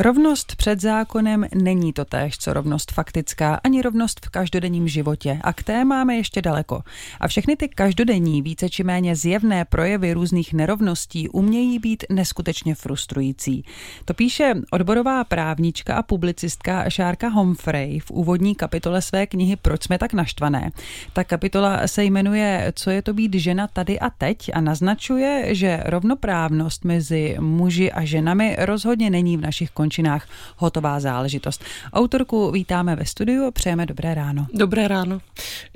Rovnost před zákonem není to též, co rovnost faktická, ani rovnost v každodenním životě. A k té máme ještě daleko. A všechny ty každodenní, více či méně zjevné projevy různých nerovností umějí být neskutečně frustrující. To píše odborová právnička a publicistka Šárka Humphrey v úvodní kapitole své knihy Proč jsme tak naštvané. Ta kapitola se jmenuje Co je to být žena tady a teď a naznačuje, že rovnoprávnost mezi muži a ženami rozhodně není v našich končinách hotová záležitost. Autorku vítáme ve studiu a přejeme dobré ráno. Dobré ráno.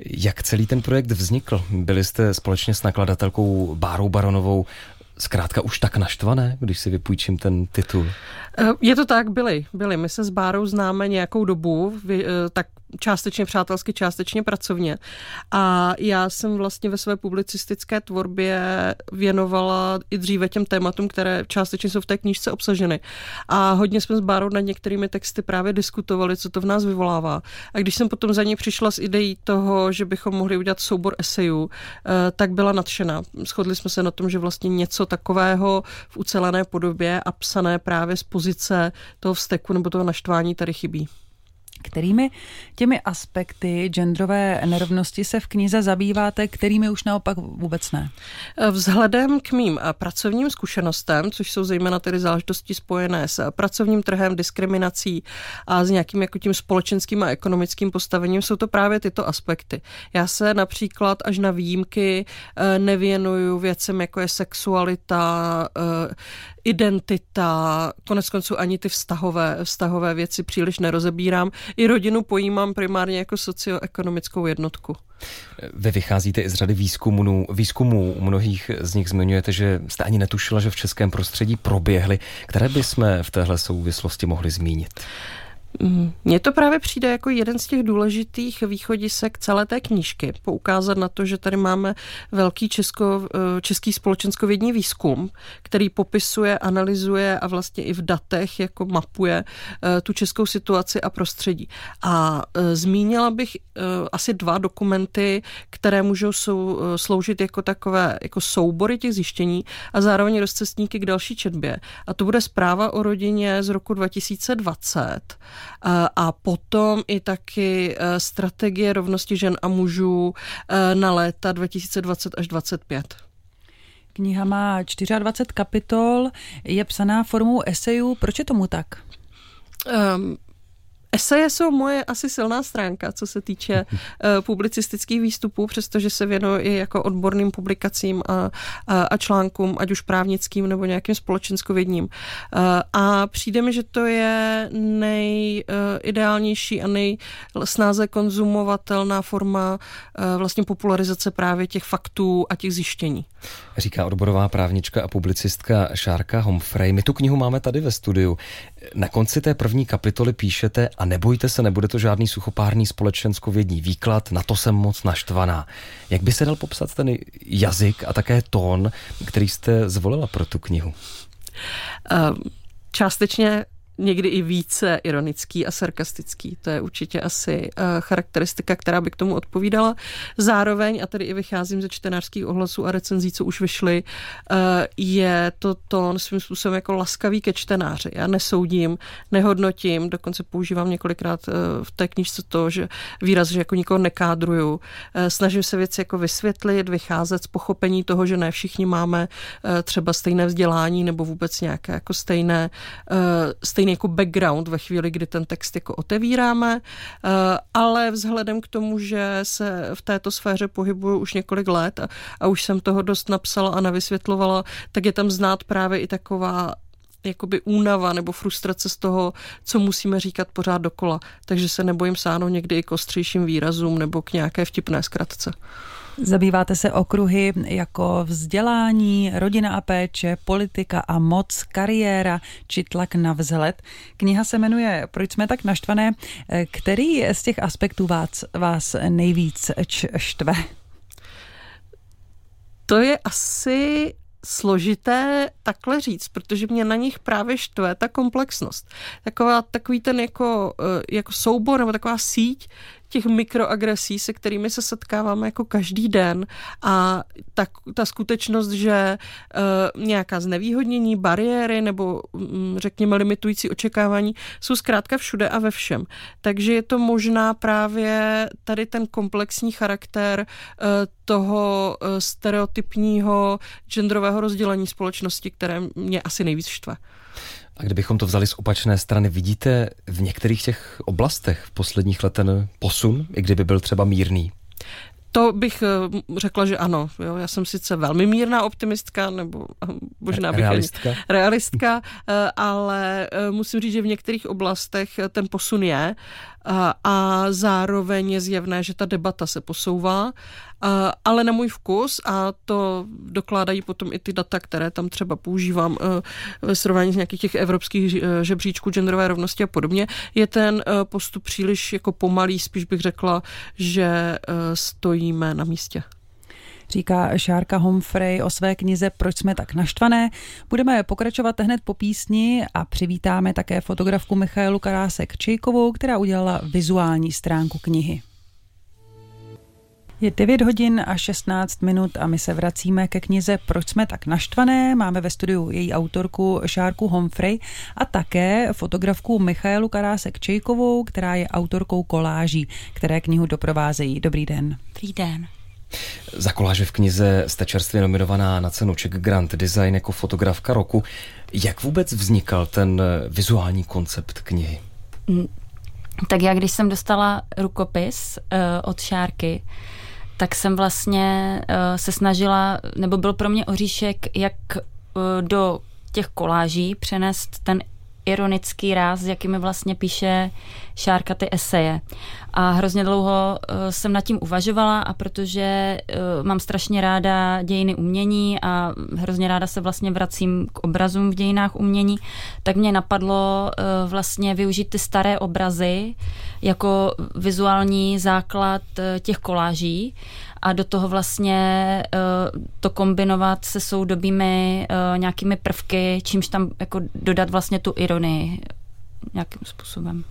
Jak celý ten projekt vznikl? Byli jste společně s nakladatelkou Bárou Baronovou zkrátka už tak naštvané, když si vypůjčím ten titul? Eh, je to tak, byli, byli. My se s Bárou známe nějakou dobu, eh, tak částečně přátelsky, částečně pracovně. A já jsem vlastně ve své publicistické tvorbě věnovala i dříve těm tématům, které částečně jsou v té knížce obsaženy. A hodně jsme s Bárou nad některými texty právě diskutovali, co to v nás vyvolává. A když jsem potom za ní přišla s ideí toho, že bychom mohli udělat soubor esejů, eh, tak byla nadšená. Shodli jsme se na tom, že vlastně něco takového v ucelené podobě a psané právě z pozice toho vzteku nebo toho naštvání tady chybí. Kterými těmi aspekty genderové nerovnosti se v knize zabýváte, kterými už naopak vůbec ne? Vzhledem k mým pracovním zkušenostem, což jsou zejména tedy záležitosti spojené s pracovním trhem, diskriminací a s nějakým jako tím společenským a ekonomickým postavením, jsou to právě tyto aspekty. Já se například až na výjimky eh, nevěnuju věcem, jako je sexualita, eh, identita, konec konců ani ty vztahové, vztahové věci příliš nerozebírám. I rodinu pojímám primárně jako socioekonomickou jednotku. Vy vycházíte i z řady výzkumů, výzkumů. Mnohých z nich zmiňujete, že jste ani netušila, že v českém prostředí proběhly. Které bychom v téhle souvislosti mohli zmínit? Mm, mně to právě přijde jako jeden z těch důležitých východisek celé té knížky. Poukázat na to, že tady máme velký česko, eh, český společenskovědní výzkum, který popisuje, analyzuje a vlastně i v datech jako mapuje eh, tu českou situaci a prostředí. A eh, zmínila bych asi dva dokumenty, které můžou sou, sloužit jako takové jako soubory těch zjištění a zároveň rozcestníky k další četbě. A to bude zpráva o rodině z roku 2020 a potom i taky e, strategie rovnosti žen a mužů e, na léta 2020 až 2025. Kniha má 24 kapitol, je psaná formou esejů. Proč je tomu tak? Um, Eseje jsou moje asi silná stránka, co se týče uh, publicistických výstupů, přestože se věnuji i jako odborným publikacím a, a, a článkům, ať už právnickým nebo nějakým společenskovědním. Uh, a přijde mi, že to je nejideálnější uh, a nejsnáze konzumovatelná forma uh, vlastně popularizace právě těch faktů a těch zjištění. Říká odborová právnička a publicistka Šárka Humphrey. My tu knihu máme tady ve studiu. Na konci té první kapitoly píšete a nebojte se, nebude to žádný suchopárný společenskovědní výklad, na to jsem moc naštvaná. Jak by se dal popsat ten jazyk a také tón, který jste zvolila pro tu knihu? Um, částečně někdy i více ironický a sarkastický. To je určitě asi uh, charakteristika, která by k tomu odpovídala. Zároveň, a tady i vycházím ze čtenářských ohlasů a recenzí, co už vyšly, uh, je to tón svým způsobem jako laskavý ke čtenáři. Já nesoudím, nehodnotím, dokonce používám několikrát uh, v té knižce to, že výraz, že jako nikoho nekádruju. Snažím se věci jako vysvětlit, vycházet z pochopení toho, že ne všichni máme třeba stejné vzdělání nebo vůbec nějaké jako stejné, stejné stejný jako background ve chvíli, kdy ten text jako otevíráme, eh, ale vzhledem k tomu, že se v této sféře pohybuju už několik let a, a už jsem toho dost napsala a navysvětlovala, tak je tam znát právě i taková jakoby únava nebo frustrace z toho, co musíme říkat pořád dokola. Takže se nebojím sáhnout někdy i k ostřejším výrazům nebo k nějaké vtipné zkratce. Zabýváte se okruhy jako vzdělání, rodina a péče, politika a moc, kariéra či tlak na vzhled. Kniha se jmenuje Proč jsme tak naštvané? Který z těch aspektů vás, vás nejvíc štve? To je asi složité takhle říct, protože mě na nich právě štve ta komplexnost. Taková, takový ten jako, eh, jako soubor nebo taková síť těch mikroagresí, se kterými se setkáváme jako každý den a ta, ta skutečnost, že uh, nějaká znevýhodnění, bariéry nebo um, řekněme limitující očekávání jsou zkrátka všude a ve všem. Takže je to možná právě tady ten komplexní charakter uh, toho uh, stereotypního genderového rozdělení společnosti, které mě asi nejvíc štve. A kdybychom to vzali z opačné strany, vidíte v některých těch oblastech v posledních letech posun, i kdyby byl třeba mírný? To bych eh, řekla, že ano. Jo. Já jsem sice velmi mírná optimistka, nebo eh, možná bych realistka, realistka eh, ale musím říct, že v některých oblastech ten posun je a zároveň je zjevné, že ta debata se posouvá, ale na můj vkus, a to dokládají potom i ty data, které tam třeba používám ve srovnání s nějakých těch evropských žebříčků genderové rovnosti a podobně, je ten postup příliš jako pomalý, spíš bych řekla, že stojíme na místě. Říká Šárka Humphrey o své knize Proč jsme tak naštvané. Budeme pokračovat hned po písni a přivítáme také fotografku Michailu Karásek Čejkovou, která udělala vizuální stránku knihy. Je 9 hodin a 16 minut a my se vracíme ke knize Proč jsme tak naštvané. Máme ve studiu její autorku Šárku Humphrey a také fotografku Michailu Karásek Čejkovou, která je autorkou koláží, které knihu doprovázejí. Dobrý den. Dobrý den. Za koláže v knize jste čerstvě nominovaná na cenu Czech Grand Design jako fotografka roku. Jak vůbec vznikal ten vizuální koncept knihy? Mm, tak já, když jsem dostala rukopis uh, od Šárky, tak jsem vlastně uh, se snažila, nebo byl pro mě oříšek, jak uh, do těch koláží přenést ten ironický ráz, s jakými vlastně píše Šárka ty eseje. A hrozně dlouho uh, jsem nad tím uvažovala a protože uh, mám strašně ráda dějiny umění a hrozně ráda se vlastně vracím k obrazům v dějinách umění, tak mě napadlo uh, vlastně využít ty staré obrazy jako vizuální základ těch koláží a do toho vlastně uh, to kombinovat se soudobými uh, nějakými prvky, čímž tam jako dodat vlastně tu ironii nějakým způsobem.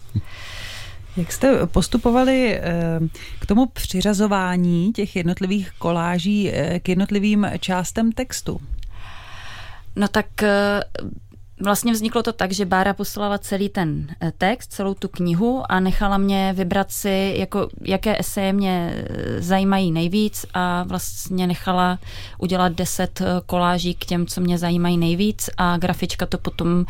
Jak jste postupovali eh, k tomu přiřazování těch jednotlivých koláží k jednotlivým částem textu? No tak Vlastně vzniklo to tak, že Bára poslala celý ten eh, text, celou tu knihu a nechala mě vybrat si, jako, jaké eseje mě eh, zajímají nejvíc a vlastně nechala udělat deset eh, koláží k těm, co mě zajímají nejvíc a grafička to potom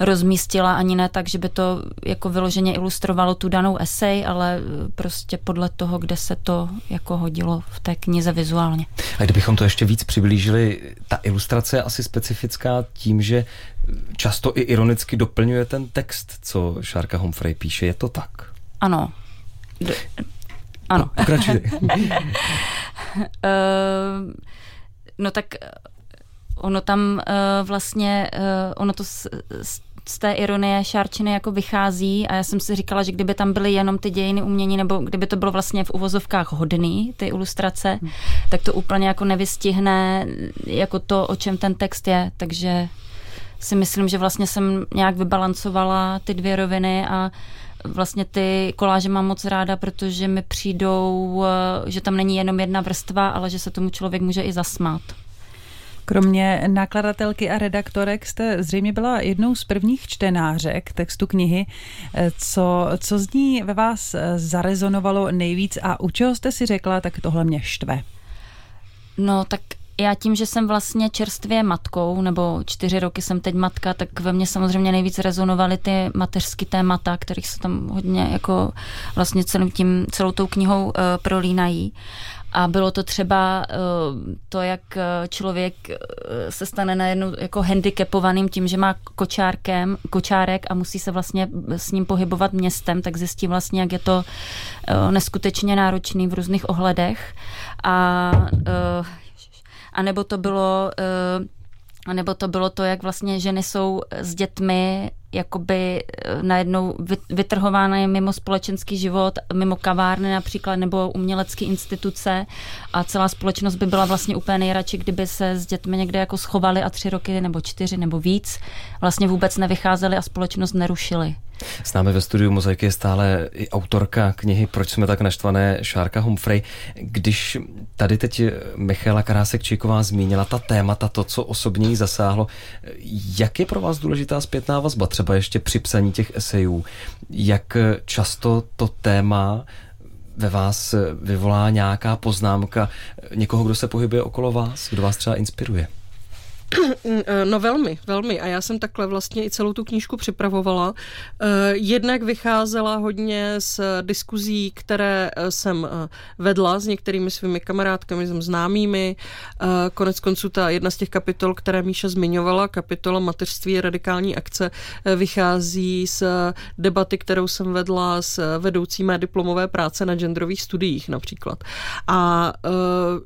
rozmístila ani ne tak, že by to jako vyloženě ilustrovalo tu danou esej, ale prostě podle toho, kde se to jako hodilo v té knize vizuálně. A kdybychom to ještě víc přiblížili, ta ilustrace je asi specifická tím, že často i ironicky doplňuje ten text, co Šárka Humphrey píše. Je to tak? Ano. D- ano. Pokračuj. uh, no tak ono tam uh, vlastně, uh, ono to s, s, z té ironie Šárčiny jako vychází a já jsem si říkala, že kdyby tam byly jenom ty dějiny umění, nebo kdyby to bylo vlastně v uvozovkách hodný, ty ilustrace, hmm. tak to úplně jako nevystihne jako to, o čem ten text je, takže si myslím, že vlastně jsem nějak vybalancovala ty dvě roviny a vlastně ty koláže mám moc ráda, protože mi přijdou, eh, že tam není jenom jedna vrstva, ale že se tomu člověk může i zasmát. Kromě nakladatelky a redaktorek jste zřejmě byla jednou z prvních čtenářek textu knihy. Eh, co, co z ní ve vás eh, zarezonovalo nejvíc a u čeho jste si řekla, tak tohle mě štve? No tak já tím, že jsem vlastně čerstvě matkou, nebo čtyři roky jsem teď matka, tak ve mně samozřejmě nejvíc rezonovaly ty mateřské témata, kterých se tam hodně jako vlastně celým tím, celou tou knihou uh, prolínají. A bylo to třeba uh, to, jak eh, člověk se stane najednou jako handicapovaným tím, že má kočárkem, kočárek a musí se vlastně s ním pohybovat městem, tak zjistí vlastně, jak je to neskutečně náročný v různých ohledech. A a nebo to bylo, uh, nebo to bylo to, jak vlastně ženy jsou s dětmi jakoby eh, najednou vytrhována je mimo společenský život, mimo kavárny například, nebo umělecké instituce a celá společnost by byla vlastně úplně nejradši, kdyby se s dětmi někde jako schovali a tři roky nebo čtyři nebo víc vlastně vůbec nevycházeli a společnost nerušili. S námi ve studiu Mozaiky je stále i autorka knihy Proč jsme tak naštvané, Šárka Humphrey. Když tady teď Michala Karásek-Číková zmínila ta témata, to, co osobně jí zasáhlo, jak je pro vás důležitá zpětná vazba, třeba ještě při psaní těch esejů? Jak často to téma ve vás vyvolá nějaká poznámka někoho, kdo se pohybuje okolo vás, kdo vás třeba inspiruje? No velmi, velmi. A já jsem takhle vlastně i celou tu knížku připravovala. Eh, jednak vycházela hodně z diskuzí, které eh, jsem eh, vedla s některými svými kamarádkami, s známými. Konec konců ta jedna z těch kapitol, které Míša zmiňovala, kapitola mateřství radikální akce, vychází z debaty, kterou jsem vedla s vedoucí mé diplomové práce na genderových studiích například. A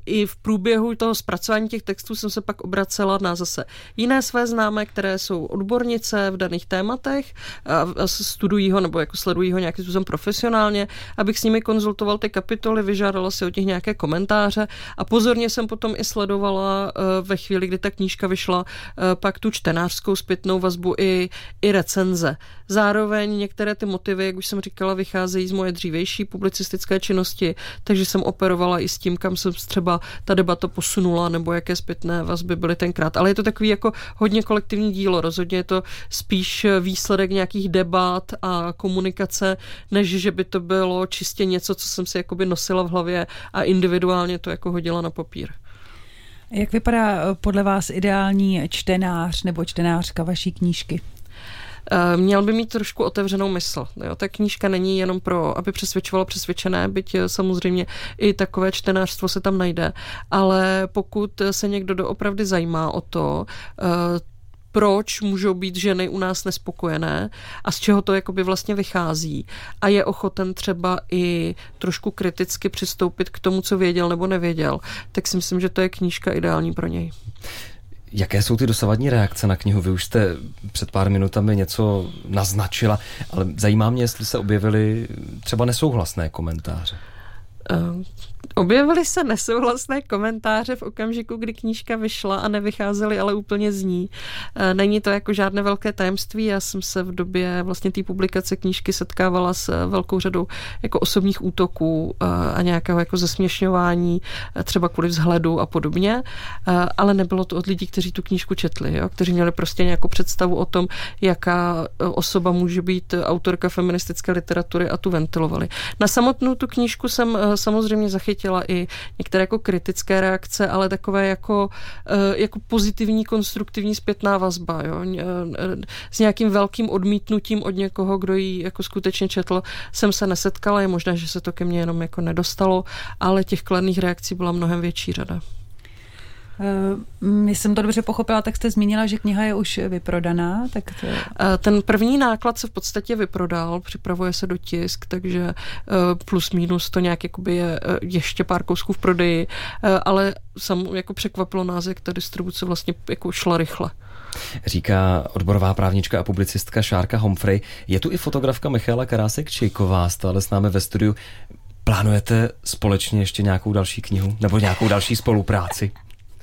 i v průběhu toho zpracování těch textů jsem se pak obracela na zase jiné své známé, které jsou odbornice v daných tématech a studují ho nebo jako sledují ho nějakým způsobem profesionálně, abych s nimi konzultoval ty kapitoly, vyžádala si od nich nějaké komentáře a pozorně jsem potom i sledovala eh, ve chvíli, kdy ta knížka vyšla, eh, pak tu čtenářskou zpětnou vazbu i, i recenze. Zároveň některé ty motivy, jak už jsem říkala, vycházejí z moje dřívější publicistické činnosti, takže jsem operovala i s tím, kam jsem třeba ta debata posunula, nebo jaké zpětné vazby byly tenkrát. Ale je to takový jako hodně kolektivní dílo. Rozhodně je to spíš výsledek nějakých debat a komunikace, než že by to bylo čistě něco, co jsem si jakoby nosila v hlavě a individuálně to jako hodila na papír. Jak vypadá podle vás ideální čtenář nebo čtenářka vaší knížky? Eh, měl by mít trošku otevřenou mysl. Jo? Ta knížka není jenom pro, aby přesvědčovalo přesvědčené, byť eh, samozřejmě i takové čtenářstvo se tam najde, ale pokud se někdo doopravdy zajímá o to, eh, proč můžou být ženy u nás nespokojené a z čeho to jakoby vlastně vychází a je ochoten třeba i trošku kriticky přistoupit k tomu, co věděl nebo nevěděl, tak si myslím, že to je knížka ideální pro něj. Jaké jsou ty dosavadní reakce na knihu? Vy už jste před pár minutami něco naznačila, ale zajímá mě, jestli se objevily třeba nesouhlasné komentáře. Objevily se nesouhlasné komentáře v okamžiku, kdy knížka vyšla a nevycházely ale úplně z ní. E, není to jako žádné velké tajemství. Já jsem se v době vlastně té publikace knížky setkávala s velkou řadou jako osobních útoků e, a nějakého jako zesměšňování, e, třeba kvůli vzhledu a podobně, ale nebylo to od lidí, kteří tu knížku četli, jo? kteří měli prostě nějakou představu o tom, jaká osoba může být autorka feministické literatury a tu ventilovali. Na samotnou tu knížku jsem samozřejmě zachytila zachytila i některé jako kritické reakce, ale takové jako, eh, jako pozitivní, konstruktivní zpětná vazba, jo? Eh, s nějakým velkým odmítnutím od někoho, kdo ji jako skutečně četl, jsem se nesetkala, je možné, že se to ke mně jenom jako nedostalo, ale těch kladných reakcí byla mnohem větší řada. Uh, jsem to dobře pochopila, tak jste zmínila, že kniha je už vyprodaná. Tak to... Eh, ten první náklad se v podstatě vyprodal, připravuje se do tisk, takže eh, plus minus to nějak jakoby je ještě pár kousků v prodeji, ale sam jako překvapilo nás, jak ta distribuce vlastně jako šla rychle. Říká odborová právnička a publicistka Šárka Humphrey. Je tu i fotografka Michála Karásek-Čejková, stále s námi ve studiu. Plánujete společně ještě nějakou další knihu nebo nějakou další spolupráci?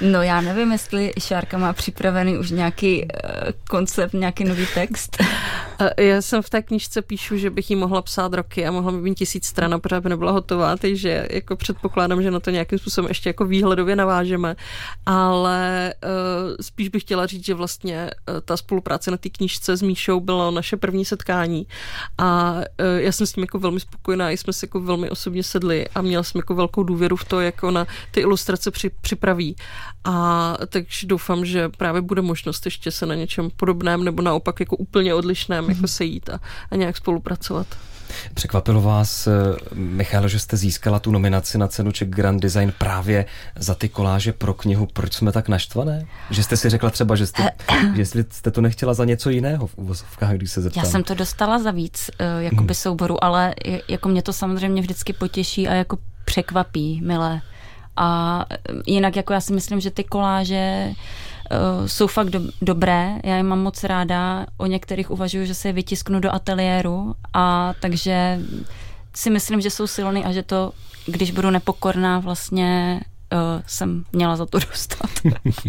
No já nevím, jestli Šárka má připravený už nějaký uh, koncept, nějaký nový text. Já jsem v té knižce píšu, že bych ji mohla psát roky a mohla by být tisíc stran a pořád by nebyla hotová, takže jako předpokládám, že na to nějakým způsobem ještě jako výhledově navážeme, ale uh, spíš bych chtěla říct, že vlastně uh, ta spolupráce na té knižce s Míšou bylo naše první setkání a uh, já jsem s tím jako velmi spokojená, jsme se jako velmi osobně sedli a měla jsem jako velkou důvěru v to, jak ona ty ilustrace při, připraví a takže doufám, že právě bude možnost ještě se na něčem podobném nebo naopak jako úplně odlišném mm-hmm. jako sejít a, a nějak spolupracovat. Překvapilo vás, eh, Michal, že jste získala tu nominaci na cenu Czech Grand Design právě za ty koláže pro knihu Proč jsme tak naštvané? Že jste si řekla třeba, že jste, že jste to nechtěla za něco jiného v uvozovkách, když se zeptám. Já jsem to dostala za víc, eh, jakoby hmm. souboru, ale jako mě to samozřejmě vždycky potěší a jako překvapí, milé. A jinak jako já si myslím, že ty koláže jsou fakt do, dobré, já je mám moc ráda, o některých uvažuji, že se je vytisknu do ateliéru. A takže si myslím, že jsou silný a že to, když budu nepokorná, vlastně uh, jsem měla za to dostat.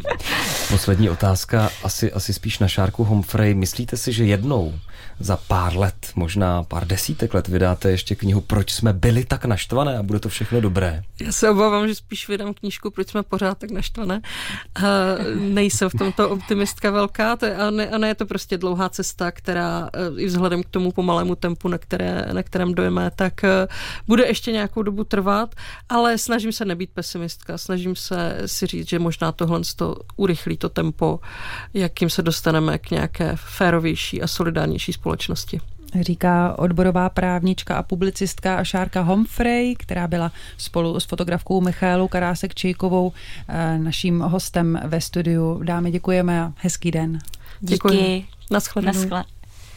Poslední otázka, asi, asi spíš na Šárku Humphrey. Myslíte si, že jednou za pár let, možná pár desítek let vydáte ještě knihu Proč jsme byli tak naštvané a bude to všechno dobré? Já se obávám, že spíš vydám knížku Proč jsme pořád tak naštvané. Uh, nejsem v tomto optimistka velká to je, a, ne, a ne je to prostě dlouhá cesta, která uh, i vzhledem k tomu pomalému tempu, na, které, na kterém dojeme, tak uh, bude ještě nějakou dobu trvat, ale snažím se nebýt pesimistka, snažím se si říct, že možná tohle to urychlí to tempo, jakým se dostaneme k nějaké férovější a solidárnější společnosti. Říká odborová právnička a publicistka Šárka Humphrey, která byla spolu s fotografkou Michálou Karásek Čejkovou eh, naším hostem ve studiu. Dámy, děkujeme a hezký den. Děkuji. Naschledanou. Naschle.